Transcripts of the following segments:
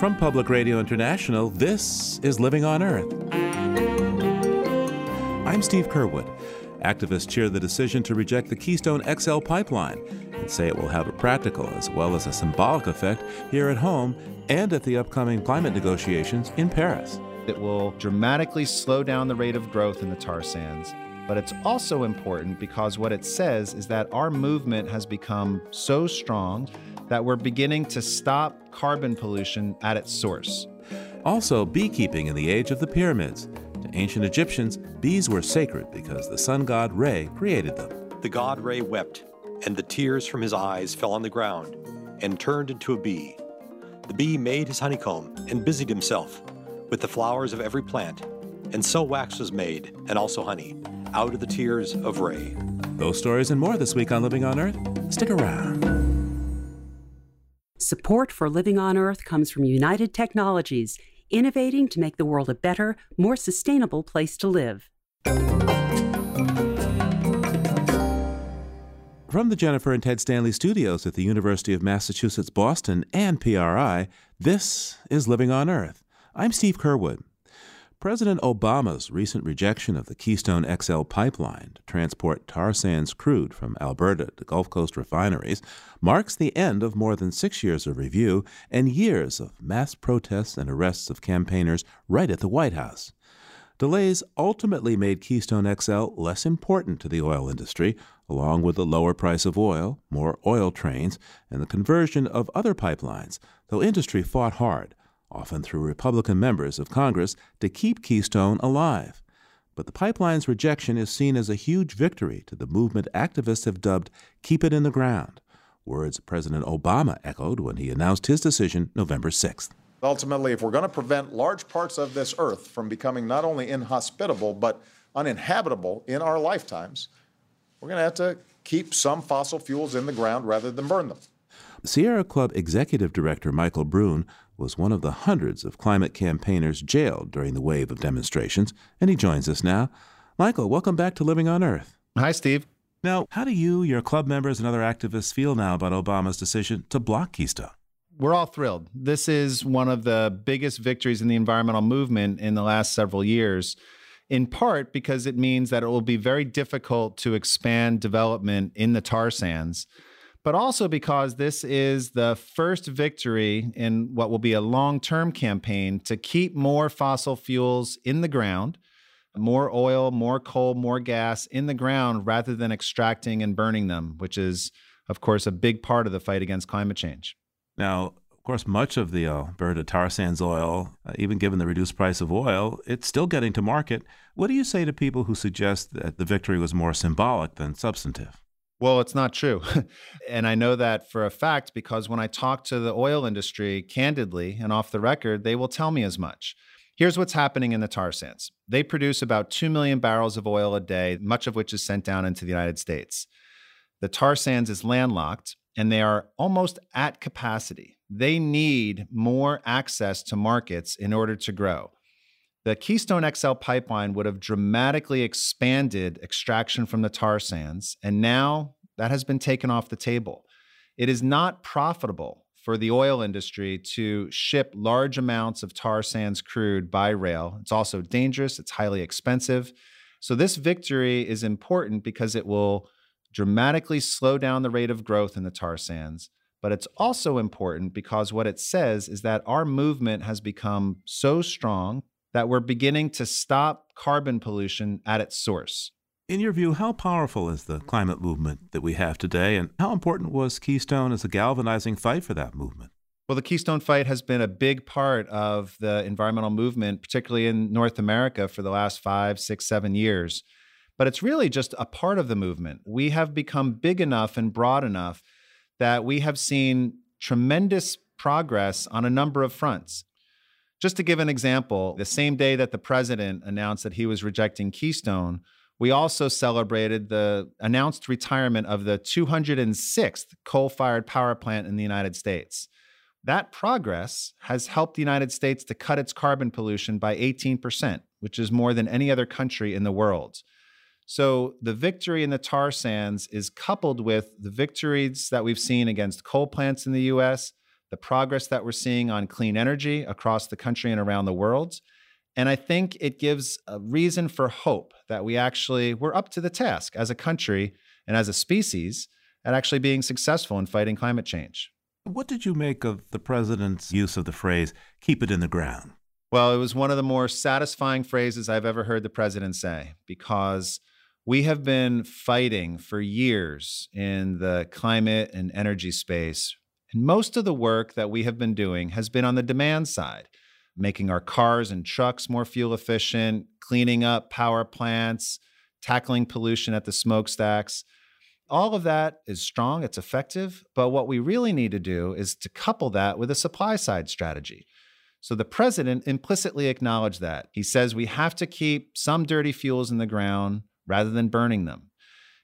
From Public Radio International, this is Living on Earth. I'm Steve Curwood. Activists cheer the decision to reject the Keystone XL pipeline and say it will have a practical as well as a symbolic effect here at home and at the upcoming climate negotiations in Paris. It will dramatically slow down the rate of growth in the tar sands. But it's also important because what it says is that our movement has become so strong that we're beginning to stop carbon pollution at its source. Also, beekeeping in the age of the pyramids. To ancient Egyptians, bees were sacred because the sun god Re created them. The god Re wept, and the tears from his eyes fell on the ground and turned into a bee. The bee made his honeycomb and busied himself with the flowers of every plant, and so wax was made, and also honey, out of the tears of Re. Those stories and more this week on Living on Earth. Stick around. Support for Living on Earth comes from United Technologies, innovating to make the world a better, more sustainable place to live. From the Jennifer and Ted Stanley studios at the University of Massachusetts Boston and PRI, this is Living on Earth. I'm Steve Curwood. President Obama's recent rejection of the Keystone XL pipeline to transport tar sands crude from Alberta to Gulf Coast refineries marks the end of more than six years of review and years of mass protests and arrests of campaigners right at the White House. Delays ultimately made Keystone XL less important to the oil industry, along with the lower price of oil, more oil trains, and the conversion of other pipelines, though industry fought hard often through Republican members of Congress, to keep Keystone alive. But the pipeline's rejection is seen as a huge victory to the movement activists have dubbed Keep It in the Ground, words President Obama echoed when he announced his decision November 6th. Ultimately, if we're going to prevent large parts of this earth from becoming not only inhospitable, but uninhabitable in our lifetimes, we're going to have to keep some fossil fuels in the ground rather than burn them. Sierra Club Executive Director Michael Brune was one of the hundreds of climate campaigners jailed during the wave of demonstrations, and he joins us now. Michael, welcome back to Living on Earth. Hi, Steve. Now, how do you, your club members, and other activists feel now about Obama's decision to block Keystone? We're all thrilled. This is one of the biggest victories in the environmental movement in the last several years, in part because it means that it will be very difficult to expand development in the tar sands but also because this is the first victory in what will be a long term campaign to keep more fossil fuels in the ground, more oil, more coal, more gas in the ground rather than extracting and burning them, which is, of course, a big part of the fight against climate change. Now, of course, much of the Alberta tar sands oil, uh, even given the reduced price of oil, it's still getting to market. What do you say to people who suggest that the victory was more symbolic than substantive? Well, it's not true. and I know that for a fact because when I talk to the oil industry candidly and off the record, they will tell me as much. Here's what's happening in the tar sands they produce about 2 million barrels of oil a day, much of which is sent down into the United States. The tar sands is landlocked and they are almost at capacity. They need more access to markets in order to grow. The Keystone XL pipeline would have dramatically expanded extraction from the tar sands, and now that has been taken off the table. It is not profitable for the oil industry to ship large amounts of tar sands crude by rail. It's also dangerous, it's highly expensive. So, this victory is important because it will dramatically slow down the rate of growth in the tar sands. But it's also important because what it says is that our movement has become so strong that we're beginning to stop carbon pollution at its source. In your view, how powerful is the climate movement that we have today, and how important was Keystone as a galvanizing fight for that movement? Well, the Keystone Fight has been a big part of the environmental movement, particularly in North America, for the last five, six, seven years. But it's really just a part of the movement. We have become big enough and broad enough that we have seen tremendous progress on a number of fronts. Just to give an example, the same day that the president announced that he was rejecting Keystone, we also celebrated the announced retirement of the 206th coal fired power plant in the United States. That progress has helped the United States to cut its carbon pollution by 18%, which is more than any other country in the world. So the victory in the tar sands is coupled with the victories that we've seen against coal plants in the US, the progress that we're seeing on clean energy across the country and around the world. And I think it gives a reason for hope that we actually we're up to the task as a country and as a species at actually being successful in fighting climate change. What did you make of the president's use of the phrase keep it in the ground? Well, it was one of the more satisfying phrases I've ever heard the president say because we have been fighting for years in the climate and energy space. And most of the work that we have been doing has been on the demand side, making our cars and trucks more fuel efficient, cleaning up power plants, tackling pollution at the smokestacks. All of that is strong, it's effective, but what we really need to do is to couple that with a supply side strategy. So the president implicitly acknowledged that. He says we have to keep some dirty fuels in the ground rather than burning them.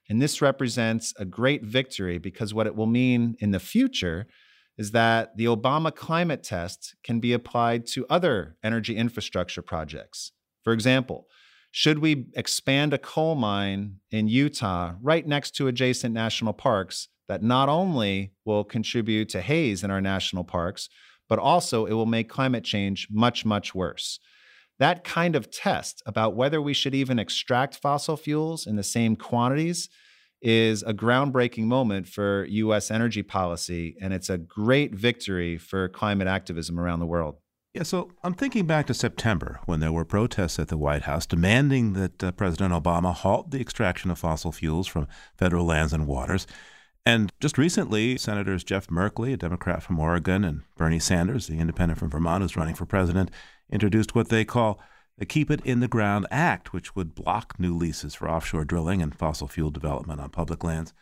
And this represents a great victory because what it will mean in the future is that the Obama climate test can be applied to other energy infrastructure projects. For example, should we expand a coal mine in Utah right next to adjacent national parks that not only will contribute to haze in our national parks, but also it will make climate change much, much worse. That kind of test about whether we should even extract fossil fuels in the same quantities is a groundbreaking moment for US energy policy, and it's a great victory for climate activism around the world. Yeah, so I'm thinking back to September when there were protests at the White House demanding that uh, President Obama halt the extraction of fossil fuels from federal lands and waters. And just recently, Senators Jeff Merkley, a Democrat from Oregon, and Bernie Sanders, the independent from Vermont who's running for president, introduced what they call the Keep It in the Ground Act, which would block new leases for offshore drilling and fossil fuel development on public lands.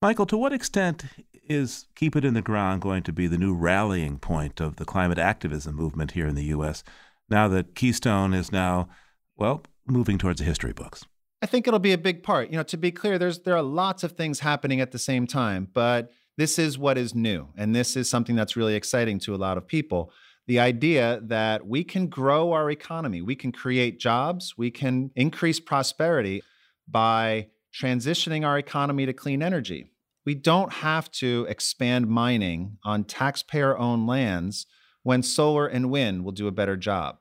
Michael, to what extent is Keep It in the Ground going to be the new rallying point of the climate activism movement here in the U.S. now that Keystone is now, well, moving towards the history books? I think it'll be a big part. You know, to be clear, there's there are lots of things happening at the same time, but this is what is new, and this is something that's really exciting to a lot of people. The idea that we can grow our economy, we can create jobs, we can increase prosperity by transitioning our economy to clean energy. We don't have to expand mining on taxpayer owned lands when solar and wind will do a better job.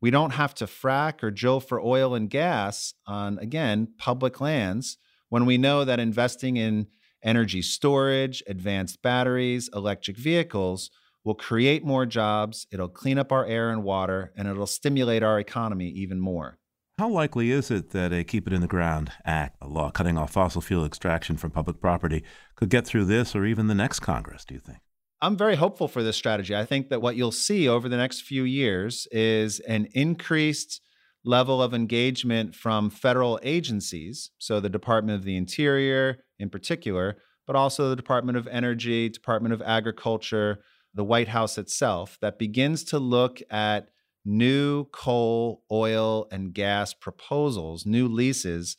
We don't have to frack or drill for oil and gas on, again, public lands when we know that investing in energy storage, advanced batteries, electric vehicles will create more jobs, it'll clean up our air and water, and it'll stimulate our economy even more. How likely is it that a Keep It in the Ground Act, a law cutting off fossil fuel extraction from public property, could get through this or even the next Congress, do you think? I'm very hopeful for this strategy. I think that what you'll see over the next few years is an increased level of engagement from federal agencies, so the Department of the Interior in particular, but also the Department of Energy, Department of Agriculture, the White House itself, that begins to look at new coal, oil, and gas proposals, new leases,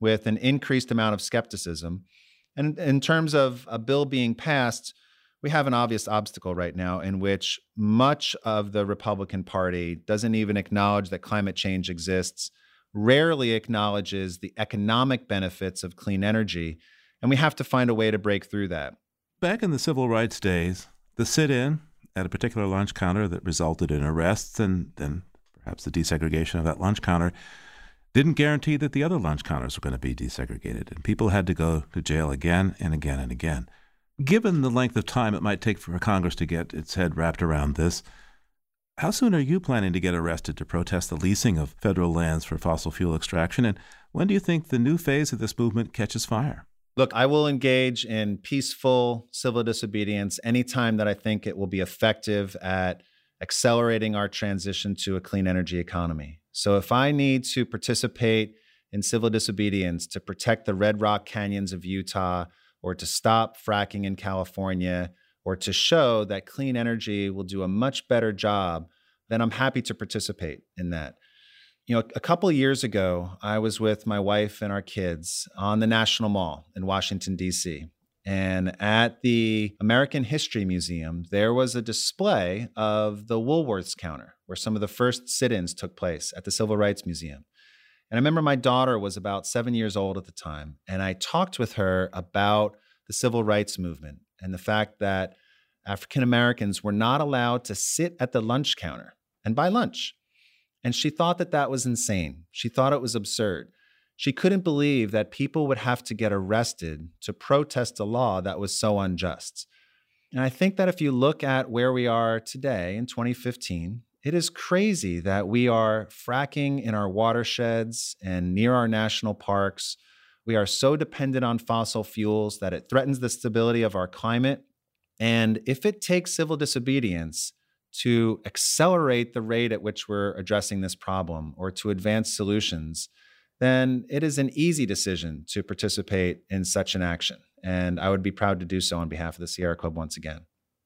with an increased amount of skepticism. And in terms of a bill being passed, we have an obvious obstacle right now in which much of the Republican Party doesn't even acknowledge that climate change exists, rarely acknowledges the economic benefits of clean energy, and we have to find a way to break through that. Back in the civil rights days, the sit in at a particular lunch counter that resulted in arrests and then perhaps the desegregation of that lunch counter didn't guarantee that the other lunch counters were going to be desegregated, and people had to go to jail again and again and again. Given the length of time it might take for Congress to get its head wrapped around this, how soon are you planning to get arrested to protest the leasing of federal lands for fossil fuel extraction? And when do you think the new phase of this movement catches fire? Look, I will engage in peaceful civil disobedience anytime that I think it will be effective at accelerating our transition to a clean energy economy. So if I need to participate in civil disobedience to protect the red rock canyons of Utah, or to stop fracking in California or to show that clean energy will do a much better job, then I'm happy to participate in that. You know, a couple of years ago, I was with my wife and our kids on the National Mall in Washington, D.C. And at the American History Museum, there was a display of the Woolworths counter where some of the first sit ins took place at the Civil Rights Museum. And I remember my daughter was about seven years old at the time. And I talked with her about the civil rights movement and the fact that African Americans were not allowed to sit at the lunch counter and buy lunch. And she thought that that was insane. She thought it was absurd. She couldn't believe that people would have to get arrested to protest a law that was so unjust. And I think that if you look at where we are today in 2015, it is crazy that we are fracking in our watersheds and near our national parks. We are so dependent on fossil fuels that it threatens the stability of our climate. And if it takes civil disobedience to accelerate the rate at which we're addressing this problem or to advance solutions, then it is an easy decision to participate in such an action. And I would be proud to do so on behalf of the Sierra Club once again.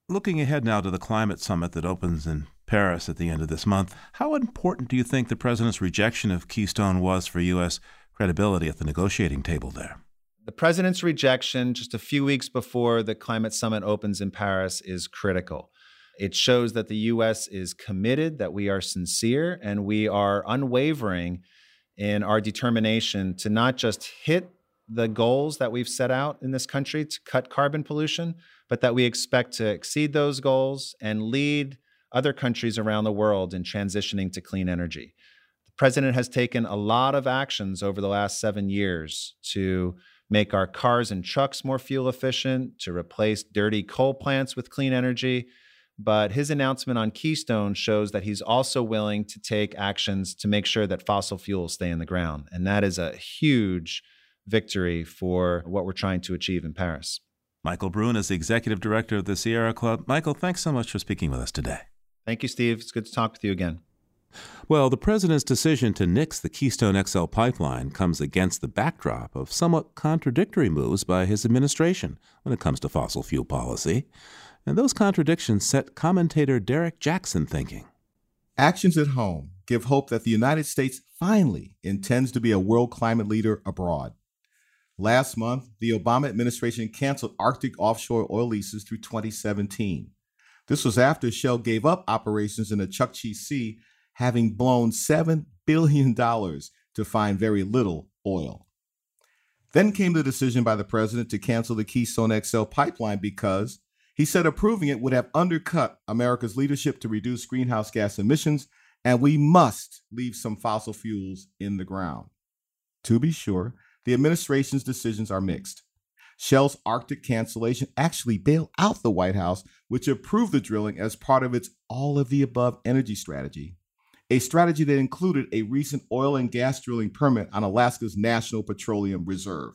Looking ahead now to the climate summit that opens in Paris at the end of this month, how important do you think the president's rejection of Keystone was for U.S. credibility at the negotiating table there? The president's rejection just a few weeks before the climate summit opens in Paris is critical. It shows that the U.S. is committed, that we are sincere, and we are unwavering in our determination to not just hit the goals that we've set out in this country to cut carbon pollution, but that we expect to exceed those goals and lead other countries around the world in transitioning to clean energy. The president has taken a lot of actions over the last seven years to make our cars and trucks more fuel efficient, to replace dirty coal plants with clean energy. But his announcement on Keystone shows that he's also willing to take actions to make sure that fossil fuels stay in the ground. And that is a huge victory for what we're trying to achieve in Paris. Michael Brune is the executive director of the Sierra Club. Michael, thanks so much for speaking with us today. Thank you, Steve. It's good to talk with you again. Well, the president's decision to nix the Keystone XL pipeline comes against the backdrop of somewhat contradictory moves by his administration when it comes to fossil fuel policy. And those contradictions set commentator Derrick Jackson thinking. Actions at home give hope that the United States finally intends to be a world climate leader abroad. Last month, the Obama administration canceled Arctic offshore oil leases through 2017. This was after Shell gave up operations in the Chukchi Sea, having blown $7 billion to find very little oil. Then came the decision by the president to cancel the Keystone XL pipeline because he said approving it would have undercut America's leadership to reduce greenhouse gas emissions, and we must leave some fossil fuels in the ground. To be sure, the administration's decisions are mixed. Shell's Arctic cancellation actually bailed out the White House, which approved the drilling as part of its all of the above energy strategy, a strategy that included a recent oil and gas drilling permit on Alaska's National Petroleum Reserve.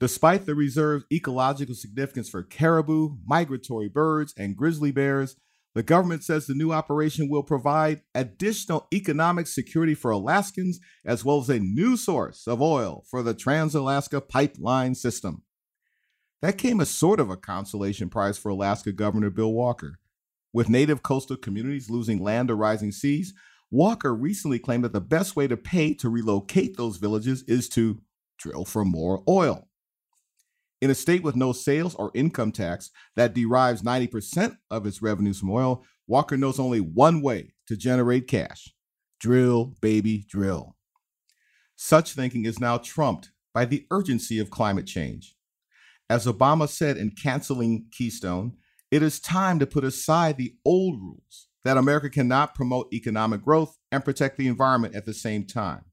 Despite the reserve's ecological significance for caribou, migratory birds, and grizzly bears, the government says the new operation will provide additional economic security for Alaskans as well as a new source of oil for the Trans Alaska Pipeline System. That came as sort of a consolation prize for Alaska Governor Bill Walker. With native coastal communities losing land to rising seas, Walker recently claimed that the best way to pay to relocate those villages is to drill for more oil. In a state with no sales or income tax that derives 90% of its revenues from oil, Walker knows only one way to generate cash drill, baby, drill. Such thinking is now trumped by the urgency of climate change. As Obama said in canceling Keystone, it is time to put aside the old rules that America cannot promote economic growth and protect the environment at the same time.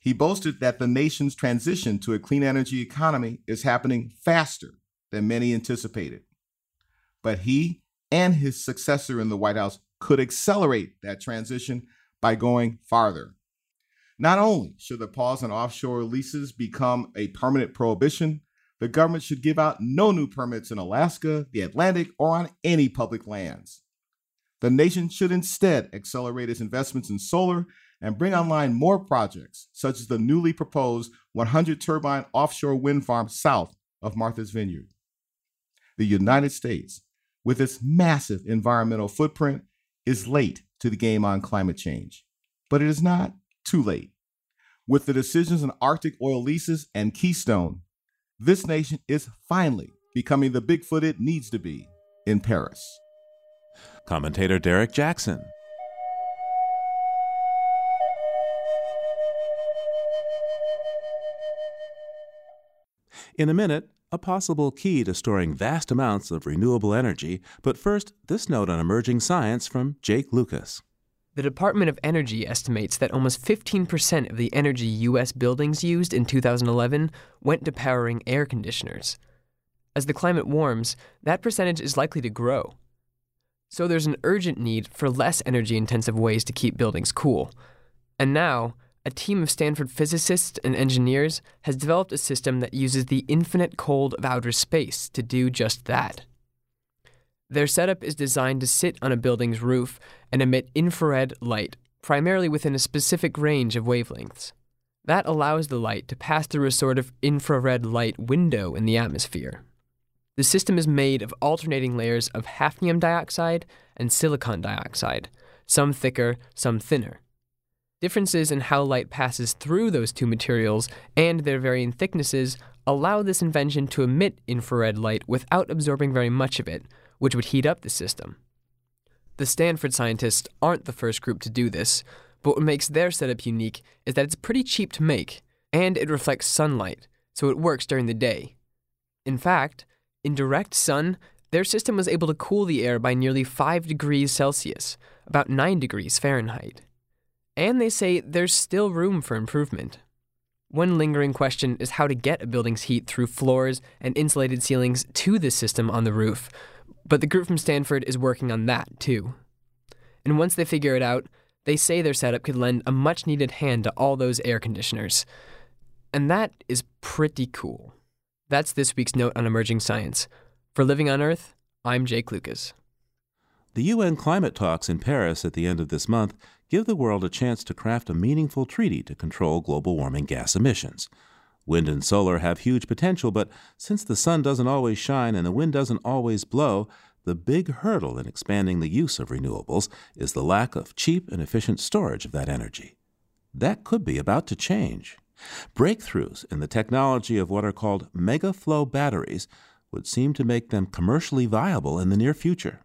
He boasted that the nation's transition to a clean energy economy is happening faster than many anticipated. But he and his successor in the White House could accelerate that transition by going farther. Not only should the pause on offshore leases become a permanent prohibition, the government should give out no new permits in Alaska, the Atlantic, or on any public lands. The nation should instead accelerate its investments in solar and bring online more projects, such as the newly proposed 100 turbine offshore wind farm south of Martha's Vineyard. The United States, with its massive environmental footprint, is late to the game on climate change, but it is not too late. With the decisions on Arctic oil leases and Keystone, this nation is finally becoming the Bigfoot it needs to be in Paris. Commentator Derrick Jackson. In a minute, a possible key to storing vast amounts of renewable energy. But first, this note on emerging science from Jake Lucas. The Department of Energy estimates that almost 15% of the energy U.S. buildings used in 2011 went to powering air conditioners. As the climate warms, that percentage is likely to grow. So there's an urgent need for less energy intensive ways to keep buildings cool. And now, a team of Stanford physicists and engineers has developed a system that uses the infinite cold of outer space to do just that. Their setup is designed to sit on a building's roof and emit infrared light, primarily within a specific range of wavelengths. That allows the light to pass through a sort of infrared light window in the atmosphere. The system is made of alternating layers of hafnium dioxide and silicon dioxide, some thicker, some thinner. Differences in how light passes through those two materials and their varying thicknesses allow this invention to emit infrared light without absorbing very much of it, which would heat up the system. The Stanford scientists aren't the first group to do this, but what makes their setup unique is that it's pretty cheap to make, and it reflects sunlight, so it works during the day. In fact, in direct sun, their system was able to cool the air by nearly 5 degrees Celsius, about 9 degrees Fahrenheit and they say there's still room for improvement. One lingering question is how to get a building's heat through floors and insulated ceilings to the system on the roof, but the group from Stanford is working on that too. And once they figure it out, they say their setup could lend a much needed hand to all those air conditioners. And that is pretty cool. That's this week's note on emerging science. For Living on Earth, I'm Jake Lucas. The UN climate talks in Paris at the end of this month give the world a chance to craft a meaningful treaty to control global warming gas emissions. Wind and solar have huge potential, but since the sun doesn't always shine and the wind doesn't always blow, the big hurdle in expanding the use of renewables is the lack of cheap and efficient storage of that energy. That could be about to change. Breakthroughs in the technology of what are called megaflow batteries would seem to make them commercially viable in the near future.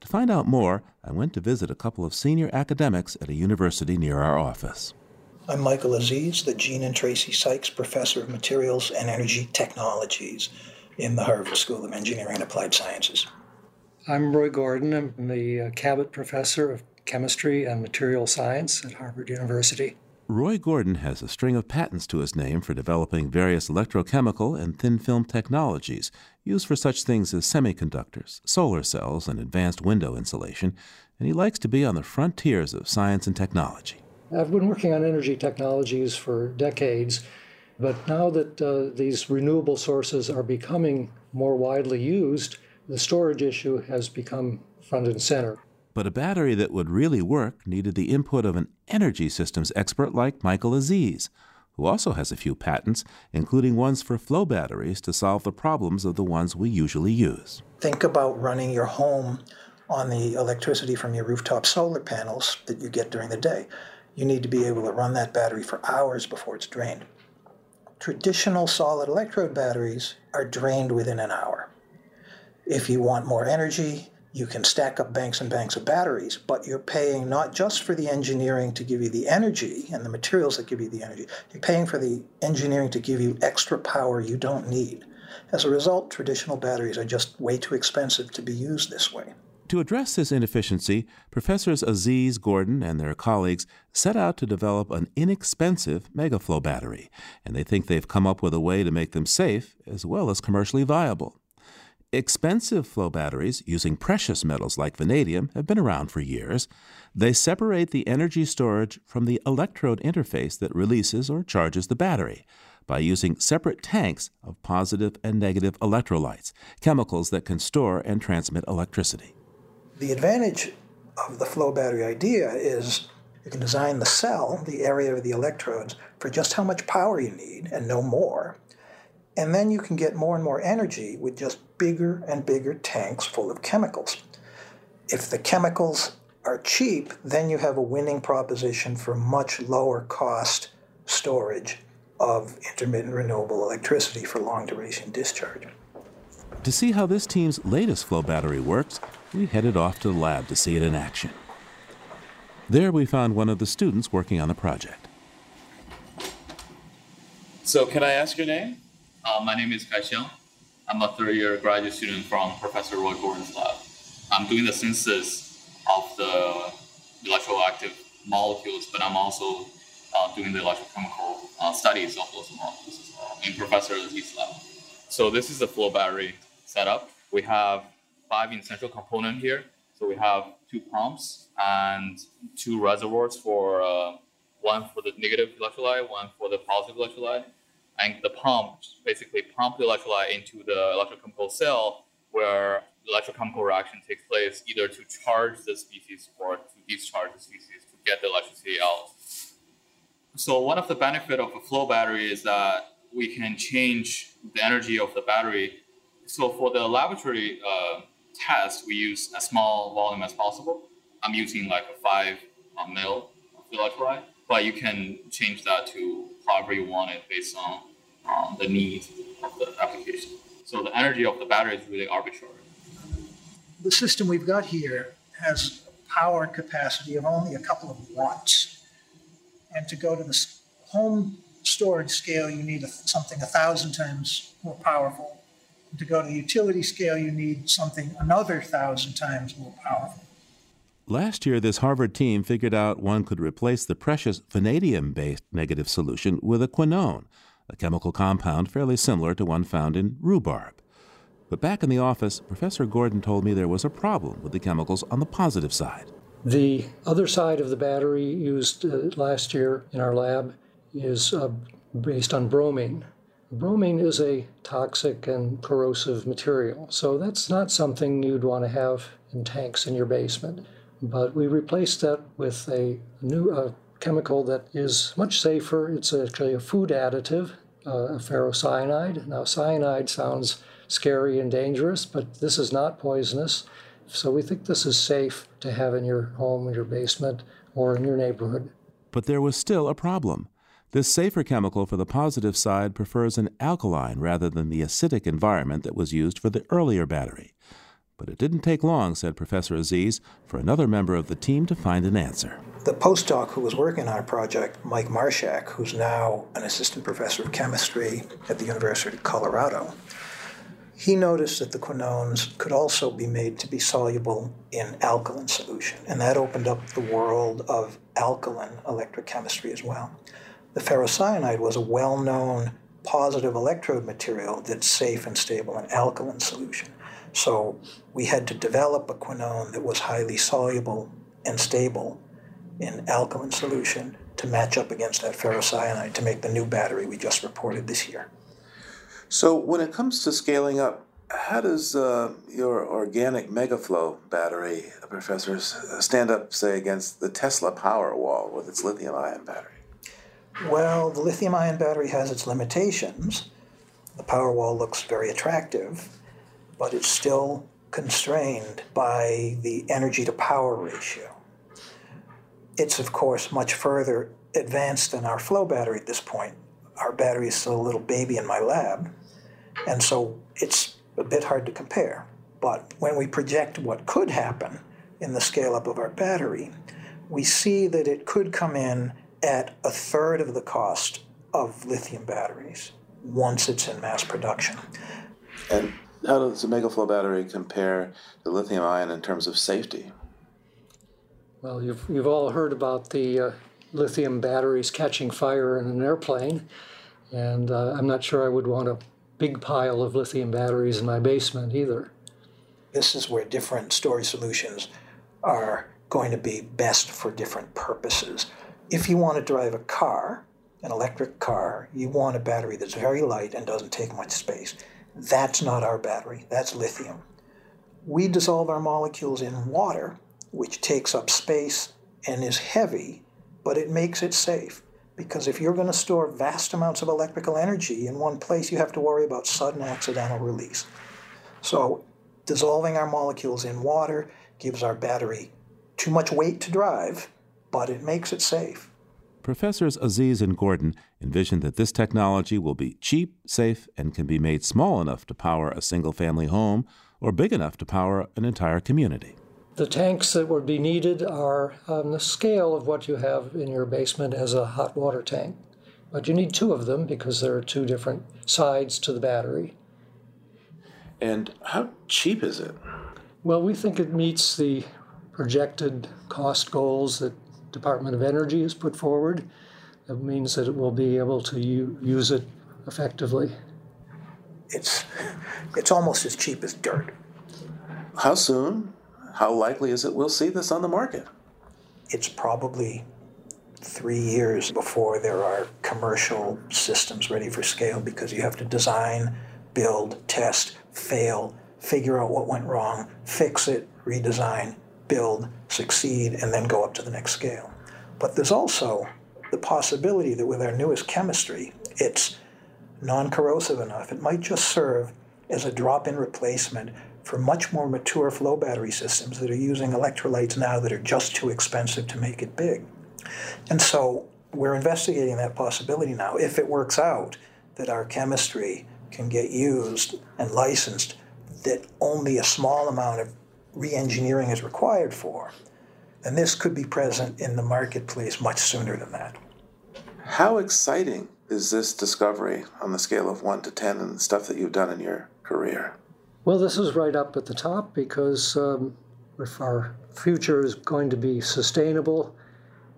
To find out more, I went to visit a couple of senior academics at a university near our office. I'm Michael Aziz, the Gene and Tracy Sykes Professor of Materials and Energy Technologies in the Harvard School of Engineering and Applied Sciences. I'm Roy Gordon. I'm the uh, Cabot Professor of Chemistry and Material Science at Harvard University. Roy Gordon has a string of patents to his name for developing various electrochemical and thin film technologies used for such things as semiconductors, solar cells, and advanced window insulation, and he likes to be on the frontiers of science and technology. I've been working on energy technologies for decades, but now that uh, these renewable sources are becoming more widely used, the storage issue has become front and center. But a battery that would really work needed the input of an energy systems expert like Michael Aziz, who also has a few patents, including ones for flow batteries to solve the problems of the ones we usually use. Think about running your home on the electricity from your rooftop solar panels that you get during the day. You need to be able to run that battery for hours before it's drained. Traditional solid electrode batteries are drained within an hour. If you want more energy, you can stack up banks and banks of batteries, but you're paying not just for the engineering to give you the energy and the materials that give you the energy, you're paying for the engineering to give you extra power you don't need. As a result, traditional batteries are just way too expensive to be used this way. To address this inefficiency, Professors Aziz Gordon and their colleagues set out to develop an inexpensive megaflow battery, and they think they've come up with a way to make them safe as well as commercially viable. Expensive flow batteries using precious metals like vanadium have been around for years. They separate the energy storage from the electrode interface that releases or charges the battery by using separate tanks of positive and negative electrolytes, chemicals that can store and transmit electricity. The advantage of the flow battery idea is you can design the cell, the area of the electrodes, for just how much power you need and no more. And then you can get more and more energy with just bigger and bigger tanks full of chemicals. If the chemicals are cheap, then you have a winning proposition for much lower cost storage of intermittent renewable electricity for long duration discharge. To see how this team's latest flow battery works, we headed off to the lab to see it in action. There we found one of the students working on the project. So, can I ask your name? Uh, my name is Kai Xiang. I'm a third year graduate student from Professor Roy Gordon's lab. I'm doing the synthesis of the electroactive molecules, but I'm also uh, doing the electrochemical uh, studies of those molecules as well in Professor Aziz's lab. So this is the flow battery setup. We have five essential components here. So we have two pumps and two reservoirs for uh, one for the negative electrolyte, one for the positive electrolyte. And the pump basically pump the electrolyte into the electrochemical cell where the electrochemical reaction takes place either to charge the species or to discharge the species to get the electricity out. So one of the benefit of a flow battery is that we can change the energy of the battery. So for the laboratory uh, test, we use a small volume as possible. I'm using like a five mil of electrolyte, but you can change that to however you want it based on um, the needs of the application. So the energy of the battery is really arbitrary. The system we've got here has a power capacity of only a couple of watts. And to go to the home storage scale, you need something a thousand times more powerful. And to go to the utility scale, you need something another thousand times more powerful. Last year, this Harvard team figured out one could replace the precious vanadium based negative solution with a quinone, a chemical compound fairly similar to one found in rhubarb. But back in the office, Professor Gordon told me there was a problem with the chemicals on the positive side. The other side of the battery used uh, last year in our lab is uh, based on bromine. Bromine is a toxic and corrosive material, so that's not something you'd want to have in tanks in your basement. But we replaced that with a new uh, chemical that is much safer. It's actually a food additive, uh, a ferrocyanide. Now, cyanide sounds scary and dangerous, but this is not poisonous. So we think this is safe to have in your home, your basement, or in your neighborhood. But there was still a problem. This safer chemical for the positive side prefers an alkaline rather than the acidic environment that was used for the earlier battery. But it didn't take long, said Professor Aziz, for another member of the team to find an answer. The postdoc who was working on our project, Mike Marshak, who's now an assistant professor of chemistry at the University of Colorado, he noticed that the quinones could also be made to be soluble in alkaline solution, and that opened up the world of alkaline electrochemistry as well. The ferrocyanide was a well known positive electrode material that's safe and stable in alkaline solution. So we had to develop a quinone that was highly soluble and stable in alkaline solution to match up against that ferrocyanide to make the new battery we just reported this year. So, when it comes to scaling up, how does uh, your organic megaflow battery, uh, professors, uh, stand up, say, against the Tesla Powerwall with its lithium ion battery? Well, the lithium ion battery has its limitations. The Powerwall looks very attractive, but it's still constrained by the energy to power ratio. It's, of course, much further advanced than our flow battery at this point. Our battery is still a little baby in my lab, and so it's a bit hard to compare. But when we project what could happen in the scale up of our battery, we see that it could come in at a third of the cost of lithium batteries once it's in mass production. And how does the Megaflow battery compare to lithium ion in terms of safety? Well, you've, you've all heard about the uh, lithium batteries catching fire in an airplane, and uh, I'm not sure I would want a big pile of lithium batteries in my basement either. This is where different storage solutions are going to be best for different purposes. If you want to drive a car, an electric car, you want a battery that's very light and doesn't take much space. That's not our battery, that's lithium. We dissolve our molecules in water, which takes up space and is heavy, but it makes it safe. Because if you're going to store vast amounts of electrical energy in one place, you have to worry about sudden accidental release. So, dissolving our molecules in water gives our battery too much weight to drive, but it makes it safe. Professors Aziz and Gordon envision that this technology will be cheap, safe, and can be made small enough to power a single family home or big enough to power an entire community. The tanks that would be needed are on the scale of what you have in your basement as a hot water tank. But you need two of them because there are two different sides to the battery. And how cheap is it? Well, we think it meets the projected cost goals that Department of Energy has put forward. That means that it will be able to u- use it effectively. It's, it's almost as cheap as dirt. How soon? How likely is it we'll see this on the market? It's probably three years before there are commercial systems ready for scale because you have to design, build, test, fail, figure out what went wrong, fix it, redesign, build, succeed, and then go up to the next scale. But there's also the possibility that with our newest chemistry, it's non corrosive enough. It might just serve as a drop in replacement for much more mature flow battery systems that are using electrolytes now that are just too expensive to make it big. And so we're investigating that possibility now. If it works out that our chemistry can get used and licensed, that only a small amount of re engineering is required for, then this could be present in the marketplace much sooner than that. How exciting is this discovery on the scale of 1 to 10 and the stuff that you've done in your career? Well, this is right up at the top because um, if our future is going to be sustainable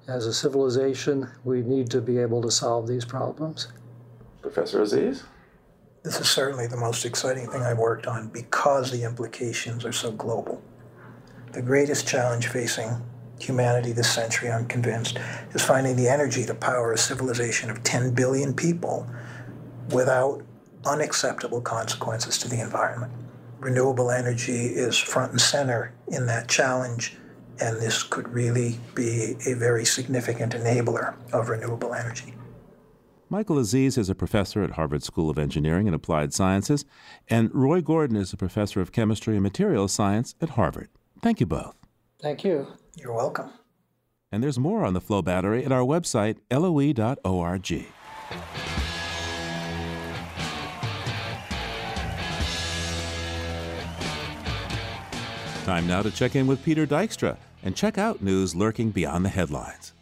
as a civilization, we need to be able to solve these problems. Professor Aziz? This is certainly the most exciting thing I've worked on because the implications are so global. The greatest challenge facing humanity this century, I'm convinced, is finding the energy to power a civilization of 10 billion people without unacceptable consequences to the environment. Renewable energy is front and center in that challenge, and this could really be a very significant enabler of renewable energy. Michael Aziz is a professor at Harvard School of Engineering and Applied Sciences, and Roy Gordon is a professor of chemistry and materials science at Harvard. Thank you both. Thank you. You're welcome. And there's more on the flow battery at our website, loe.org. Time now to check in with Peter Dykstra and check out news lurking beyond the headlines.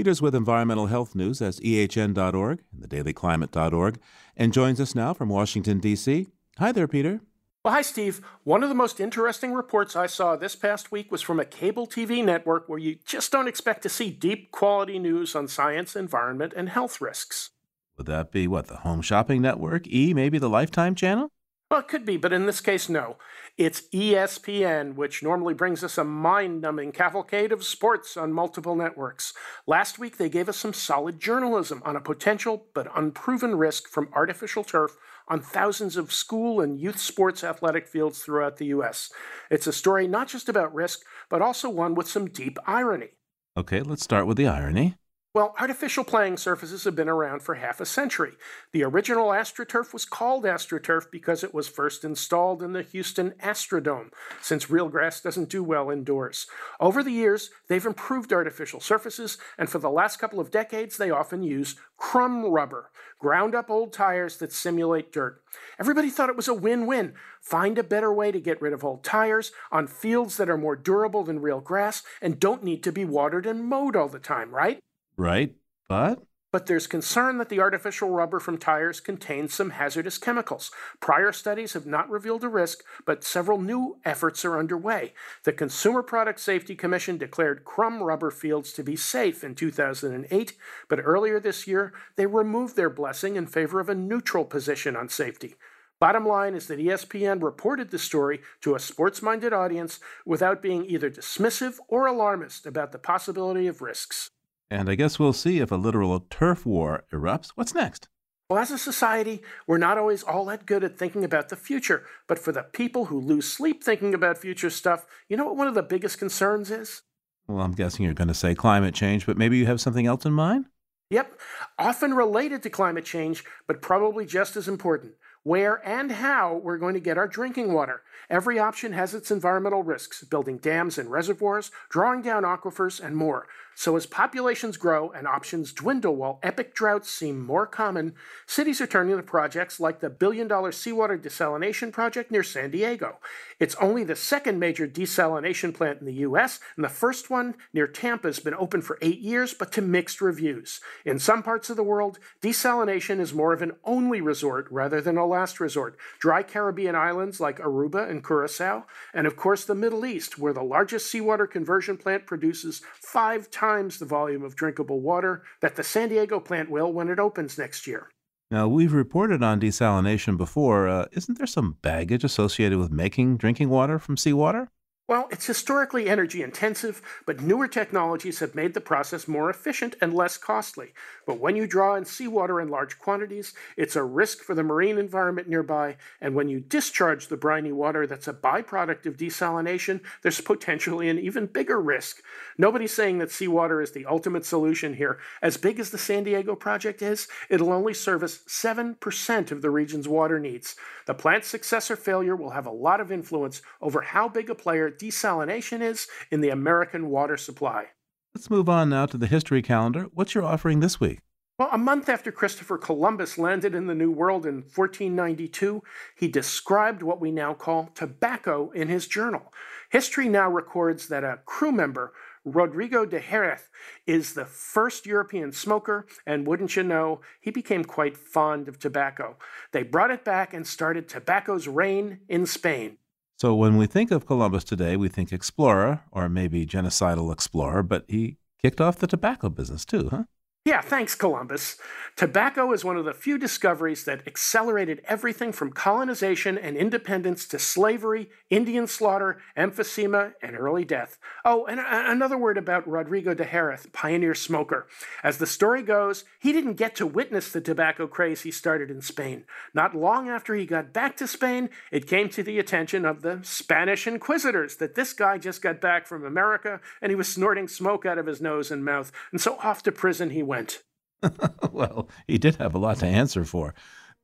Peter's with environmental health news at ehn.org and thedailyclimate.org and joins us now from Washington, D.C. Hi there, Peter. Well, hi, Steve. One of the most interesting reports I saw this past week was from a cable TV network where you just don't expect to see deep quality news on science, environment, and health risks. Would that be what, the Home Shopping Network? E, maybe the Lifetime channel? Well, it could be, but in this case, no. It's ESPN, which normally brings us a mind numbing cavalcade of sports on multiple networks. Last week, they gave us some solid journalism on a potential but unproven risk from artificial turf on thousands of school and youth sports athletic fields throughout the U.S. It's a story not just about risk, but also one with some deep irony. Okay, let's start with the irony. Well, artificial playing surfaces have been around for half a century. The original AstroTurf was called AstroTurf because it was first installed in the Houston Astrodome, since real grass doesn't do well indoors. Over the years, they've improved artificial surfaces, and for the last couple of decades, they often use crumb rubber, ground up old tires that simulate dirt. Everybody thought it was a win win. Find a better way to get rid of old tires on fields that are more durable than real grass and don't need to be watered and mowed all the time, right? Right, but? But there's concern that the artificial rubber from tires contains some hazardous chemicals. Prior studies have not revealed a risk, but several new efforts are underway. The Consumer Product Safety Commission declared crumb rubber fields to be safe in 2008, but earlier this year they removed their blessing in favor of a neutral position on safety. Bottom line is that ESPN reported the story to a sports minded audience without being either dismissive or alarmist about the possibility of risks. And I guess we'll see if a literal turf war erupts. What's next? Well, as a society, we're not always all that good at thinking about the future, but for the people who lose sleep thinking about future stuff, you know what one of the biggest concerns is? Well, I'm guessing you're going to say climate change, but maybe you have something else in mind? Yep, often related to climate change, but probably just as important where and how we're going to get our drinking water. Every option has its environmental risks building dams and reservoirs, drawing down aquifers, and more. So, as populations grow and options dwindle while epic droughts seem more common, cities are turning to projects like the billion dollar seawater desalination project near San Diego. It's only the second major desalination plant in the US, and the first one near Tampa has been open for eight years, but to mixed reviews. In some parts of the world, desalination is more of an only resort rather than a last resort, dry Caribbean islands like Aruba and Curacao, and of course the Middle East, where the largest seawater conversion plant produces five times the volume of drinkable water that the San Diego plant will when it opens next year. Now, we've reported on desalination before. Uh, isn't there some baggage associated with making drinking water from seawater? Well, it's historically energy intensive, but newer technologies have made the process more efficient and less costly. But when you draw in seawater in large quantities, it's a risk for the marine environment nearby, and when you discharge the briny water that's a byproduct of desalination, there's potentially an even bigger risk. Nobody's saying that seawater is the ultimate solution here. As big as the San Diego project is, it'll only service 7% of the region's water needs. The plant's success or failure will have a lot of influence over how big a player desalination is in the American water supply. Let's move on now to the history calendar. What's your offering this week? Well, a month after Christopher Columbus landed in the New World in 1492, he described what we now call tobacco in his journal. History now records that a crew member, Rodrigo de Jerez, is the first European smoker, and wouldn't you know, he became quite fond of tobacco. They brought it back and started tobacco's reign in Spain. So when we think of Columbus today, we think explorer or maybe genocidal explorer, but he kicked off the tobacco business too, huh? Yeah, thanks, Columbus. Tobacco is one of the few discoveries that accelerated everything from colonization and independence to slavery, Indian slaughter, emphysema, and early death. Oh, and another word about Rodrigo de Jerez, pioneer smoker. As the story goes, he didn't get to witness the tobacco craze he started in Spain. Not long after he got back to Spain, it came to the attention of the Spanish inquisitors that this guy just got back from America and he was snorting smoke out of his nose and mouth, and so off to prison he went. well, he did have a lot to answer for.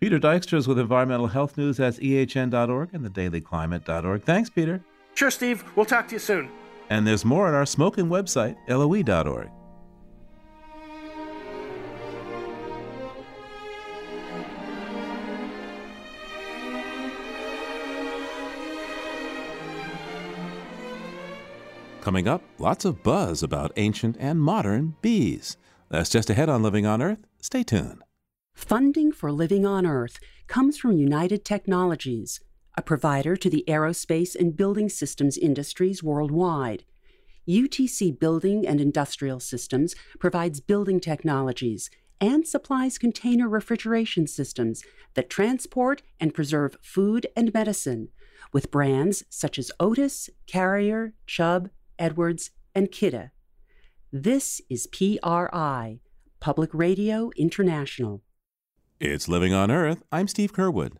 Peter Dykstra is with environmental health news at ehn.org and thedailyclimate.org. Thanks, Peter. Sure, Steve. We'll talk to you soon. And there's more on our smoking website, loe.org. Coming up, lots of buzz about ancient and modern bees. That's just ahead on Living on Earth. Stay tuned. Funding for Living on Earth comes from United Technologies, a provider to the aerospace and building systems industries worldwide. UTC Building and Industrial Systems provides building technologies and supplies container refrigeration systems that transport and preserve food and medicine with brands such as Otis, Carrier, Chubb, Edwards, and Kidde. This is PRI, Public Radio International. It's Living on Earth. I'm Steve Curwood.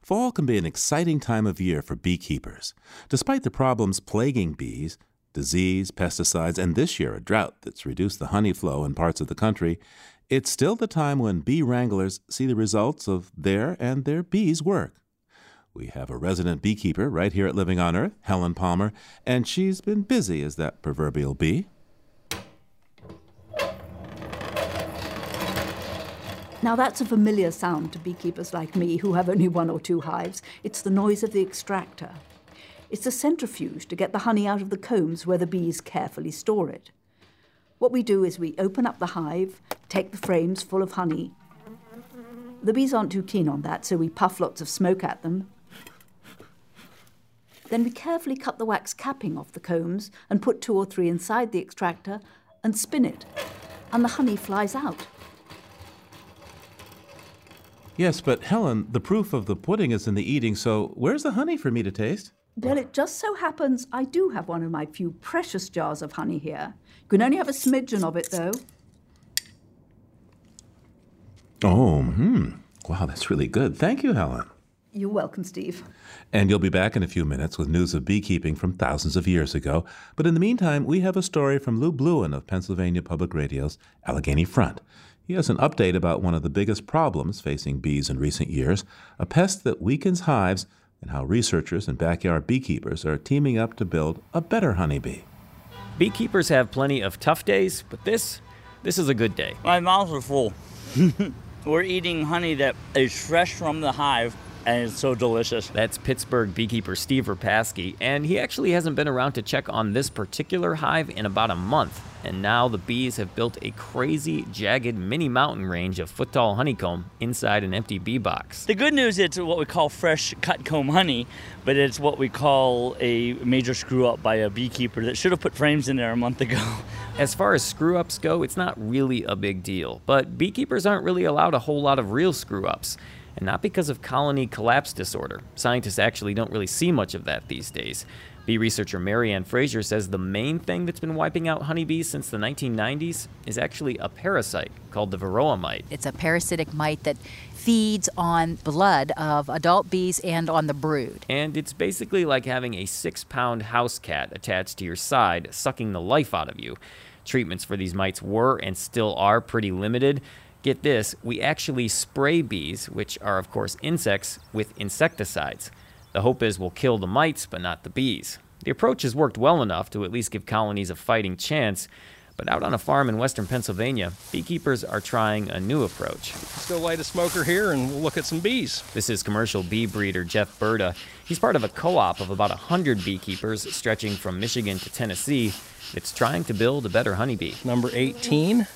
Fall can be an exciting time of year for beekeepers. Despite the problems plaguing bees, disease, pesticides, and this year a drought that's reduced the honey flow in parts of the country, it's still the time when bee wranglers see the results of their and their bees' work. We have a resident beekeeper right here at Living on Earth, Helen Palmer, and she's been busy as that proverbial bee. Now, that's a familiar sound to beekeepers like me who have only one or two hives. It's the noise of the extractor. It's a centrifuge to get the honey out of the combs where the bees carefully store it. What we do is we open up the hive, take the frames full of honey. The bees aren't too keen on that, so we puff lots of smoke at them. Then we carefully cut the wax capping off the combs and put two or three inside the extractor and spin it, and the honey flies out. Yes, but Helen, the proof of the pudding is in the eating, so where's the honey for me to taste? Well, it just so happens I do have one of my few precious jars of honey here. You can only have a smidgen of it, though. Oh, hmm. Wow, that's really good. Thank you, Helen. You're welcome, Steve. And you'll be back in a few minutes with news of beekeeping from thousands of years ago. But in the meantime, we have a story from Lou Blouin of Pennsylvania Public Radio's Allegheny Front. He has an update about one of the biggest problems facing bees in recent years a pest that weakens hives, and how researchers and backyard beekeepers are teaming up to build a better honeybee. Beekeepers have plenty of tough days, but this this is a good day. My mouth is full. We're eating honey that is fresh from the hive and it's so delicious. That's Pittsburgh beekeeper Steve Repasky, and he actually hasn't been around to check on this particular hive in about a month. And now the bees have built a crazy, jagged mini mountain range of foot tall honeycomb inside an empty bee box. The good news is it's what we call fresh cut comb honey, but it's what we call a major screw up by a beekeeper that should have put frames in there a month ago. As far as screw ups go, it's not really a big deal, but beekeepers aren't really allowed a whole lot of real screw ups and not because of colony collapse disorder. Scientists actually don't really see much of that these days. Bee researcher Maryann Frazier says the main thing that's been wiping out honeybees since the 1990s is actually a parasite called the varroa mite. It's a parasitic mite that feeds on blood of adult bees and on the brood. And it's basically like having a six pound house cat attached to your side, sucking the life out of you. Treatments for these mites were and still are pretty limited. Get this, we actually spray bees, which are, of course, insects, with insecticides. The hope is we'll kill the mites, but not the bees. The approach has worked well enough to at least give colonies a fighting chance, but out on a farm in western Pennsylvania, beekeepers are trying a new approach. Let's go light a smoker here and we'll look at some bees. This is commercial bee breeder Jeff Berta. He's part of a co op of about 100 beekeepers stretching from Michigan to Tennessee that's trying to build a better honeybee. Number 18,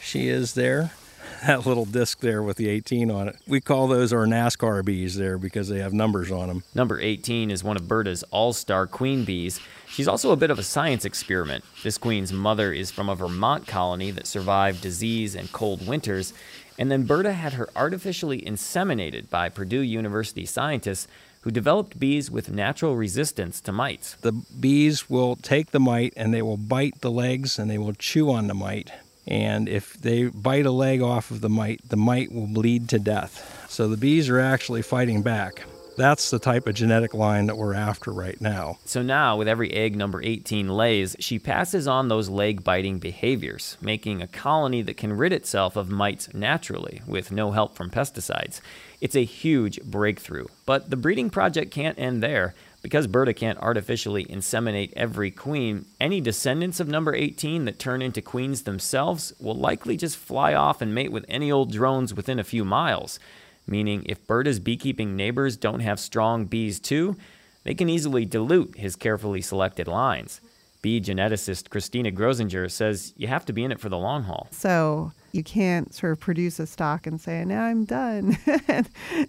she is there that little disc there with the 18 on it. We call those our NASCAR bees there because they have numbers on them. Number 18 is one of Berta's all star queen bees. She's also a bit of a science experiment. This queen's mother is from a Vermont colony that survived disease and cold winters, and then Berta had her artificially inseminated by Purdue University scientists who developed bees with natural resistance to mites. The bees will take the mite and they will bite the legs and they will chew on the mite and if they bite a leg off of the mite, the mite will bleed to death. So the bees are actually fighting back. That's the type of genetic line that we're after right now. So now, with every egg number 18 lays, she passes on those leg biting behaviors, making a colony that can rid itself of mites naturally with no help from pesticides. It's a huge breakthrough, but the breeding project can't end there. Because Berta can't artificially inseminate every queen, any descendants of number 18 that turn into queens themselves will likely just fly off and mate with any old drones within a few miles. Meaning, if Berta's beekeeping neighbors don't have strong bees too, they can easily dilute his carefully selected lines. Bee geneticist Christina Grozinger says you have to be in it for the long haul. So you can't sort of produce a stock and say, now I'm done.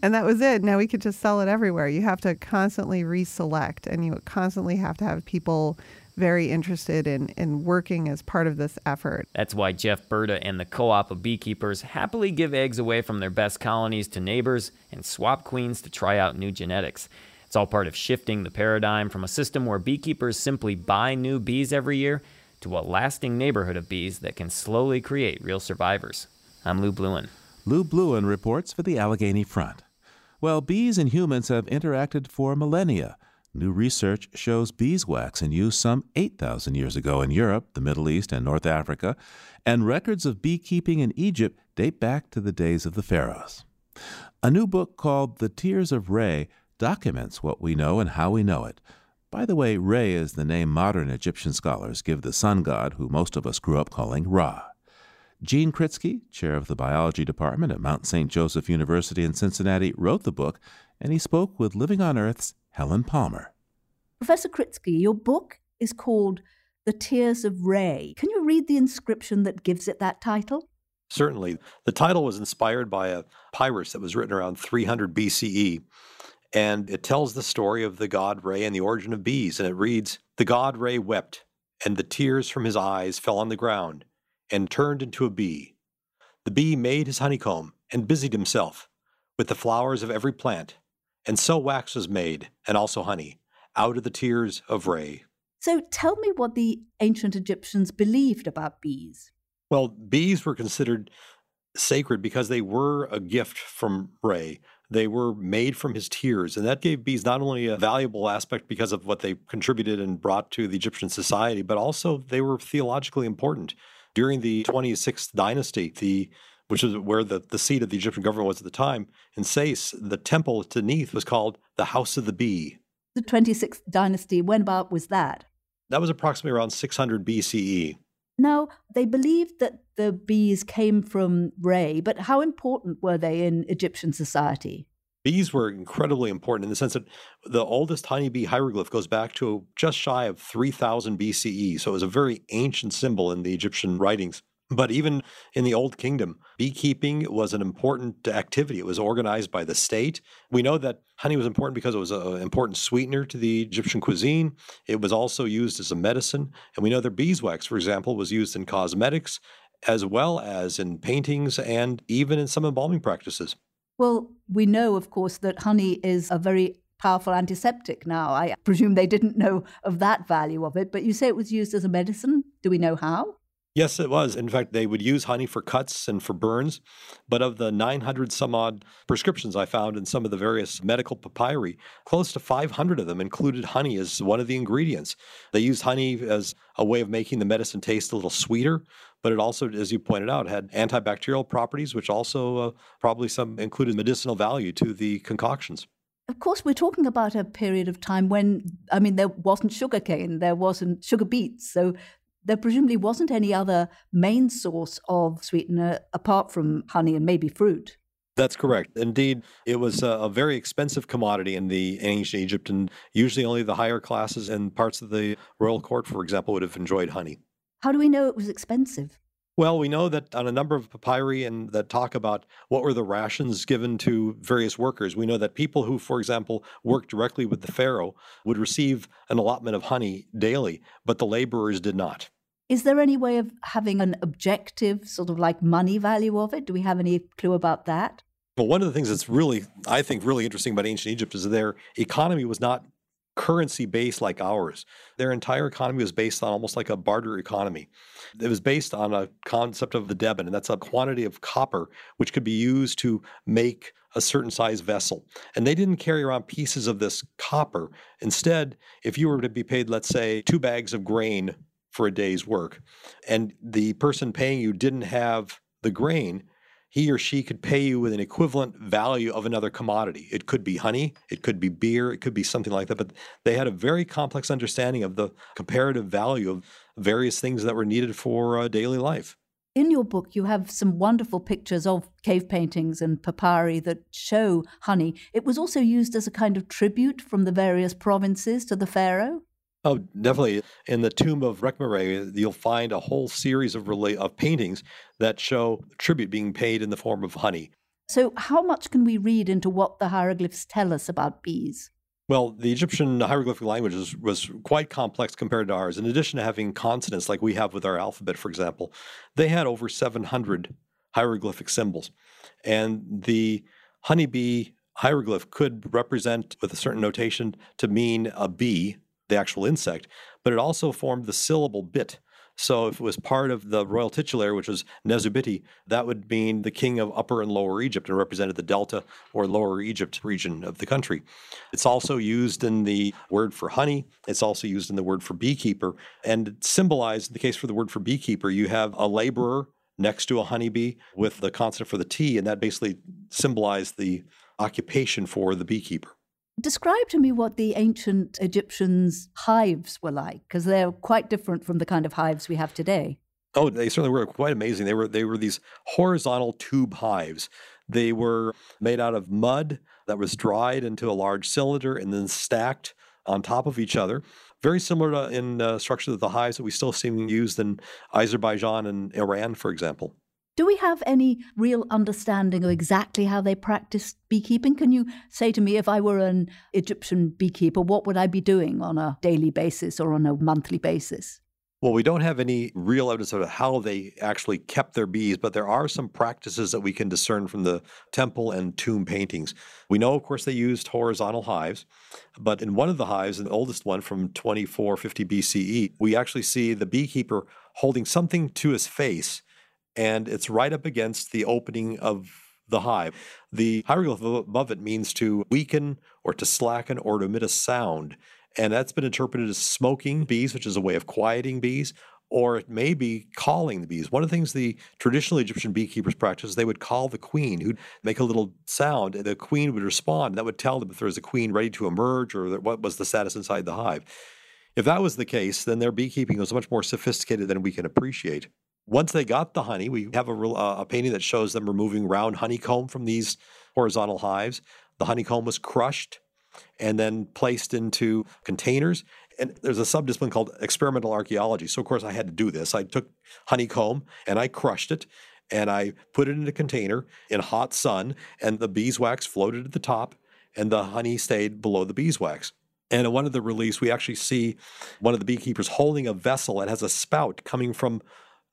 and that was it. Now we could just sell it everywhere. You have to constantly reselect and you constantly have to have people very interested in, in working as part of this effort. That's why Jeff Berta and the co op of beekeepers happily give eggs away from their best colonies to neighbors and swap queens to try out new genetics. It's all part of shifting the paradigm from a system where beekeepers simply buy new bees every year to a lasting neighborhood of bees that can slowly create real survivors. I'm Lou Blouin. Lou Blouin reports for the Allegheny Front. Well, bees and humans have interacted for millennia. New research shows beeswax in use some 8,000 years ago in Europe, the Middle East, and North Africa, and records of beekeeping in Egypt date back to the days of the pharaohs. A new book called The Tears of Re documents what we know and how we know it. By the way, Re is the name modern Egyptian scholars give the sun god who most of us grew up calling Ra. Gene Kritsky, chair of the biology department at Mount St. Joseph University in Cincinnati, wrote the book, and he spoke with Living on Earth's Helen Palmer. Professor Kritsky, your book is called The Tears of Re. Can you read the inscription that gives it that title? Certainly. The title was inspired by a papyrus that was written around 300 BCE and it tells the story of the god Re and the origin of bees. And it reads The god Re wept, and the tears from his eyes fell on the ground, and turned into a bee. The bee made his honeycomb, and busied himself with the flowers of every plant, and so wax was made, and also honey, out of the tears of Re. So tell me what the ancient Egyptians believed about bees. Well, bees were considered sacred because they were a gift from Re. They were made from his tears, and that gave bees not only a valuable aspect because of what they contributed and brought to the Egyptian society, but also they were theologically important. During the 26th dynasty, the which is where the, the seat of the Egyptian government was at the time, in Sais, the temple to Neith was called the House of the Bee. The 26th dynasty, when about was that? That was approximately around 600 BCE. Now, they believed that the bees came from Re, but how important were they in Egyptian society? Bees were incredibly important in the sense that the oldest honeybee hieroglyph goes back to just shy of 3000 BCE. So it was a very ancient symbol in the Egyptian writings. But even in the Old Kingdom, beekeeping was an important activity. It was organized by the state. We know that honey was important because it was an important sweetener to the Egyptian cuisine. It was also used as a medicine. And we know that beeswax, for example, was used in cosmetics as well as in paintings and even in some embalming practices. Well, we know, of course, that honey is a very powerful antiseptic now. I presume they didn't know of that value of it, but you say it was used as a medicine. Do we know how? Yes, it was. In fact, they would use honey for cuts and for burns. But of the 900 some odd prescriptions I found in some of the various medical papyri, close to 500 of them included honey as one of the ingredients. They used honey as a way of making the medicine taste a little sweeter, but it also, as you pointed out, had antibacterial properties, which also uh, probably some included medicinal value to the concoctions. Of course, we're talking about a period of time when, I mean, there wasn't sugarcane, there wasn't sugar beets. So there presumably wasn't any other main source of sweetener apart from honey and maybe fruit. That's correct. Indeed, it was a, a, very expensive commodity in the ancient Egypt, and usually only the higher classes and parts of the royal court, for example, would have enjoyed honey. How do we know it was expensive? Well, we know that on a number of papyri and that talk about what were the rations given to various workers, we know that people who, for example, worked directly with the pharaoh would receive an allotment of honey daily, but the laborers did not. Is there any way of having an objective, sort of like money value of it? Do we have any clue about that? Well, one of the things that's really, I think, really interesting about ancient Egypt is their economy was not currency based like ours. Their entire economy was based on almost like a barter economy. It was based on a concept of the deben, and that's a quantity of copper which could be used to make a certain size vessel. And they didn't carry around pieces of this copper. Instead, if you were to be paid, let's say, two bags of grain for a day's work, and the person paying you didn't have the grain, he or she could pay you with an equivalent value of another commodity. It could be honey, it could be beer, it could be something like that. But they had a very complex understanding of the comparative value of various things that were needed for uh, daily life. In your book, you have some wonderful pictures of cave paintings and papyri that show honey. It was also used as a kind of tribute from the various provinces to the pharaoh. Oh, definitely. In the tomb of Rekhmire, you'll find a whole series of rela- of paintings that show tribute being paid in the form of honey. So, how much can we read into what the hieroglyphs tell us about bees? Well, the Egyptian hieroglyphic language was, was quite complex compared to ours. In addition to having consonants like we have with our alphabet, for example, they had over 700 hieroglyphic symbols. And the honeybee hieroglyph could represent, with a certain notation, to mean a bee, the actual insect, but it also formed the syllable bit. So if it was part of the royal titulary, which was Nezubiti, that would mean the king of Upper and Lower Egypt and represented the Delta or Lower Egypt region of the country. It's also used in the word for honey. It's also used in the word for beekeeper. And symbolized, in the case for the word for beekeeper, you have a laborer next to a honeybee with the consonant for the T, and that basically symbolized the occupation for the beekeeper. Describe to me what the ancient Egyptians' hives were like, because they're quite different from the kind of hives we have today. Oh, they certainly were quite amazing. They were they were these horizontal tube hives. They were made out of mud that was dried into a large cylinder and then stacked on top of each other. Very similar to in uh, structure to the hives that we still see used in Azerbaijan and Iran, for example. Do we have any real understanding of exactly how they practiced beekeeping? Can you say to me, if I were an Egyptian beekeeper, what would I be doing on a daily basis or on a monthly basis? Well, we don't have any real evidence of how they actually kept their bees, but there are some practices that we can discern from the temple and tomb paintings. We know, of course, they used horizontal hives, but in one of the hives, the oldest one from 2450 BCE, we actually see the beekeeper holding something to his face and it's right up against the opening of the hive. The hieroglyph above it means to weaken or to slacken or to emit a sound. And that's been interpreted as smoking bees, which is a way of quieting bees, or it may be calling the bees. One of the things the traditional Egyptian beekeepers practiced, they would call the queen, who'd make a little sound, and the queen would respond. And that would tell them if there was a queen ready to emerge or what was the status inside the hive. If that was the case, then their beekeeping was much more sophisticated than we can appreciate. Once they got the honey, we have a, uh, a painting that shows them removing round honeycomb from these horizontal hives. The honeycomb was crushed and then placed into containers. And there's a subdiscipline called experimental archaeology. So, of course, I had to do this. I took honeycomb and I crushed it and I put it in a container in hot sun, and the beeswax floated at the top, and the honey stayed below the beeswax. And in one of the release, we actually see one of the beekeepers holding a vessel that has a spout coming from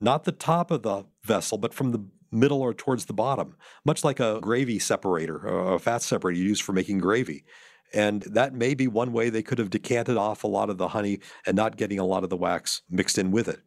not the top of the vessel, but from the middle or towards the bottom, much like a gravy separator a fat separator you use for making gravy. And that may be one way they could have decanted off a lot of the honey and not getting a lot of the wax mixed in with it.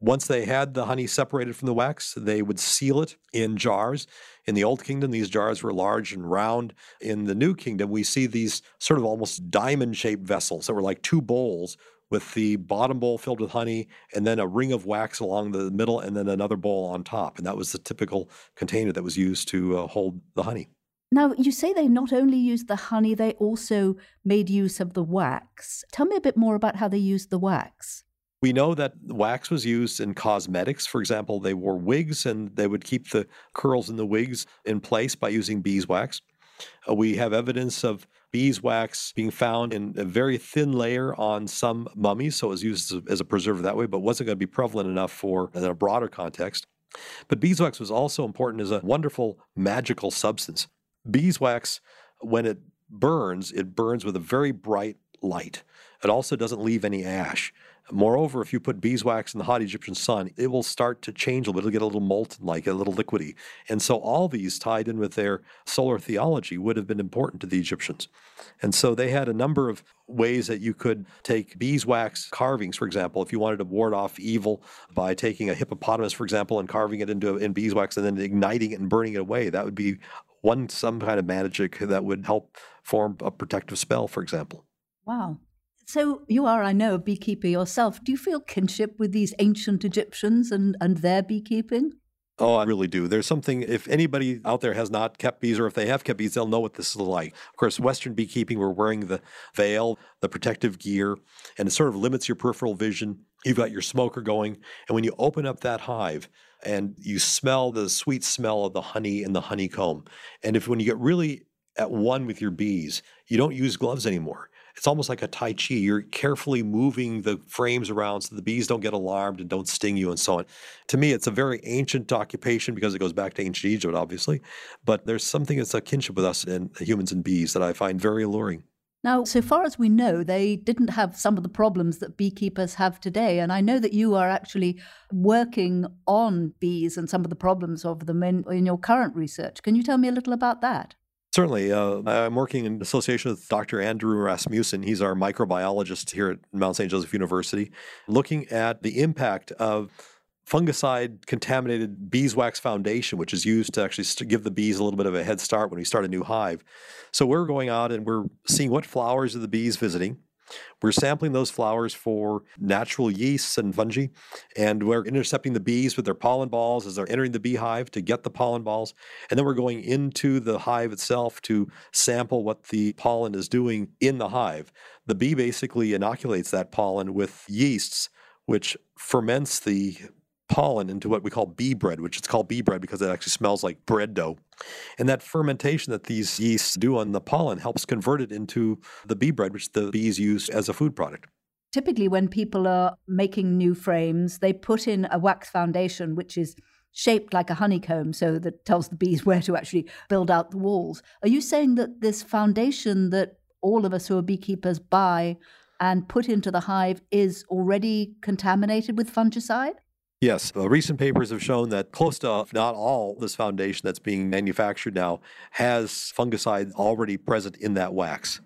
Once they had the honey separated from the wax, they would seal it in jars. In the Old Kingdom, these jars were large and round. In the New Kingdom, we see these sort of almost diamond shaped vessels that were like two bowls with the bottom bowl filled with honey and then a ring of wax along the middle and then another bowl on top. And that was the typical container that was used to uh, hold the honey. Now, you say they not only used the honey, they also made use of the wax. Tell me a bit more about how they used the wax. We know that wax was used in cosmetics. For example, they wore wigs and they would keep the curls in the wigs in place by using beeswax. Uh, we have evidence of beeswax being found in a very thin layer on some mummies, so it was used as a, as a that way, but wasn't going to be prevalent enough for in a broader context. But beeswax was also important as a wonderful magical substance. Beeswax, when it burns, it burns with a very bright light. It also doesn't leave any ash. Moreover, if you put beeswax in the hot Egyptian sun, it will start to change a little, it'll get a little molten like, a little liquidy. And so all these tied in with their solar theology would have been important to the Egyptians. And so they had a number of ways that you could take beeswax carvings, for example, if you wanted to ward off evil by taking a hippopotamus, for example, and carving it into in beeswax and then igniting it and burning it away. That would be one some kind of magic that would help form a protective spell, for example. Wow. So you are, I know, a beekeeper yourself. Do you feel kinship with these ancient Egyptians and, and their beekeeping? Oh, I really do. There's something, if anybody out there has not kept bees, or if they have kept bees, they'll know what this is like. Of course, Western beekeeping, we're wearing the veil, the protective gear, and it sort of limits your peripheral vision. You've got your smoker going. And when you open up that hive, and you smell the sweet smell of the honey and the honeycomb. And if when you get really at one with your bees, you don't use gloves anymore it's almost like a Tai Chi. You're carefully moving the frames around so the bees don't get alarmed and don't sting you and so on. To me, it's a very ancient occupation because it goes back to ancient Egypt, obviously. But there's something that's a kinship with us and humans and bees that I find very alluring. Now, so far as we know, they didn't have some of the problems that beekeepers have today. And I know that you are actually working on bees and some of the problems of them in, in your current research. Can you tell me a little about that? Certainly. Uh, I'm working in association with Dr. Andrew Rasmussen. He's our microbiologist here at Mount St. Joseph University, looking at the impact of fungicide contaminated beeswax foundation, which is used to actually give the bees a little bit of a head start when we start a new hive. So we're going out and we're seeing what flowers are the bees visiting we're sampling those flowers for natural yeasts and fungi, and we're intercepting the bees with their pollen balls as they're entering the beehive to get the pollen balls. And then we're going into the hive itself to sample what the pollen is doing in the hive. The bee basically inoculates that pollen with yeasts, which ferments the pollen into what we call bee bread, which is called bee bread because it actually smells like bread dough. And that fermentation that these yeasts do on the pollen helps convert it into the bee bread, which the bees use as a food product. Typically, when people are making new frames, they put in a wax foundation, which is shaped like a honeycomb, so that tells the bees where to actually build out the walls. Are you saying that this foundation that all of us who are beekeepers buy and put into the hive is already contaminated with fungicide? Yes, uh, recent papers have shown that close to, not all, this foundation that's being manufactured now has fungicide already present in that wax.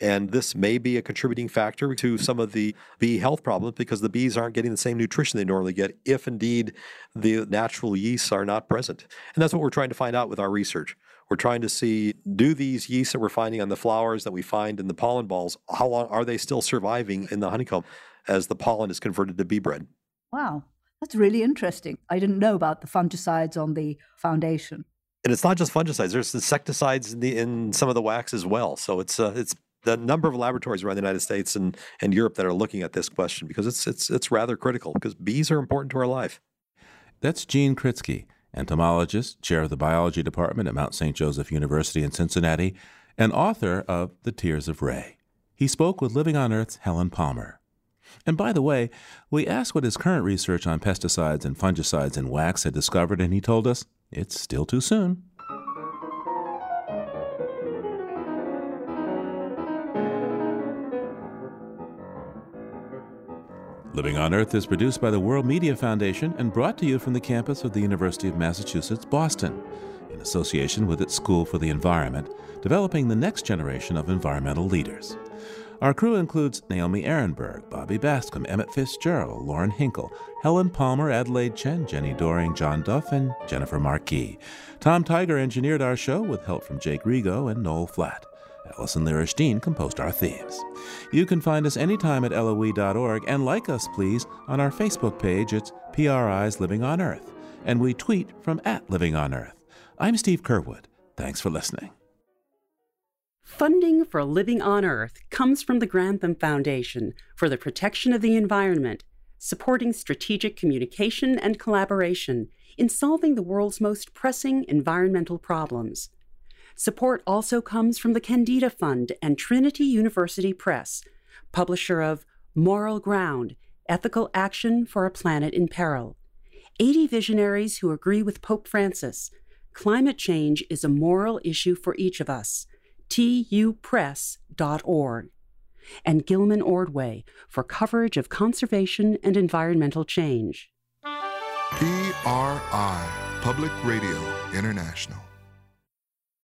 And this may be a contributing factor to some of the bee health problems because the bees aren't getting the same nutrition they normally get if indeed the natural yeasts are not present. And that's what we're trying to find out with our research. We're trying to see do these yeasts that we're finding on the flowers that we find in the pollen balls, how long are they still surviving in the honeycomb as the pollen is converted to bee bread? Wow. That's really interesting. I didn't know about the fungicides on the foundation. And it's not just fungicides. There's insecticides in, the, in some of the wax as well. So it's uh, it's the number of laboratories around the United States and, and Europe that are looking at this question because it's it's it's rather critical because bees are important to our life. That's Gene Kritsky, entomologist, chair of the biology department at Mount St. Joseph University in Cincinnati, and author of The Tears of Re. He spoke with Living on Earth's Helen Palmer. And by the way, we asked what his current research on pesticides and fungicides in wax had discovered, and he told us it's still too soon. Living on Earth is produced by the World Media Foundation and brought to you from the campus of the University of Massachusetts, Boston, in association with its School for the Environment, developing the next generation of environmental leaders. Our crew includes Naomi Arenberg, Bobby Bascomb, Emmett Fitzgerald, Lauren Hinkel, Helen Palmer, Adelaide Chen, Jenni Doering, John Duff, and Jennifer Marquis. Tom Tiger engineered our show with help from Jake Rego and Noel Flatt. Allison Lirish composed our themes. You can find us anytime at LOE.org and like us, please, on our Facebook page. It's PRI's Living on Earth. And we tweet from at Living on Earth. I'm Steve Curwood. Thanks for listening. Funding for Living on Earth comes from the Grantham Foundation for the Protection of the Environment, supporting strategic communication and collaboration in solving the world's most pressing environmental problems. Support also comes from the Kendeda Fund and Trinity University Press, publisher of Moral Ground Ethical Action for a Planet in Peril. 80 visionaries who agree with Pope Francis. Climate change is a moral issue for each of us. tupress.org. And Gilman Ordway for coverage of conservation and environmental change. PRI, Public Radio International.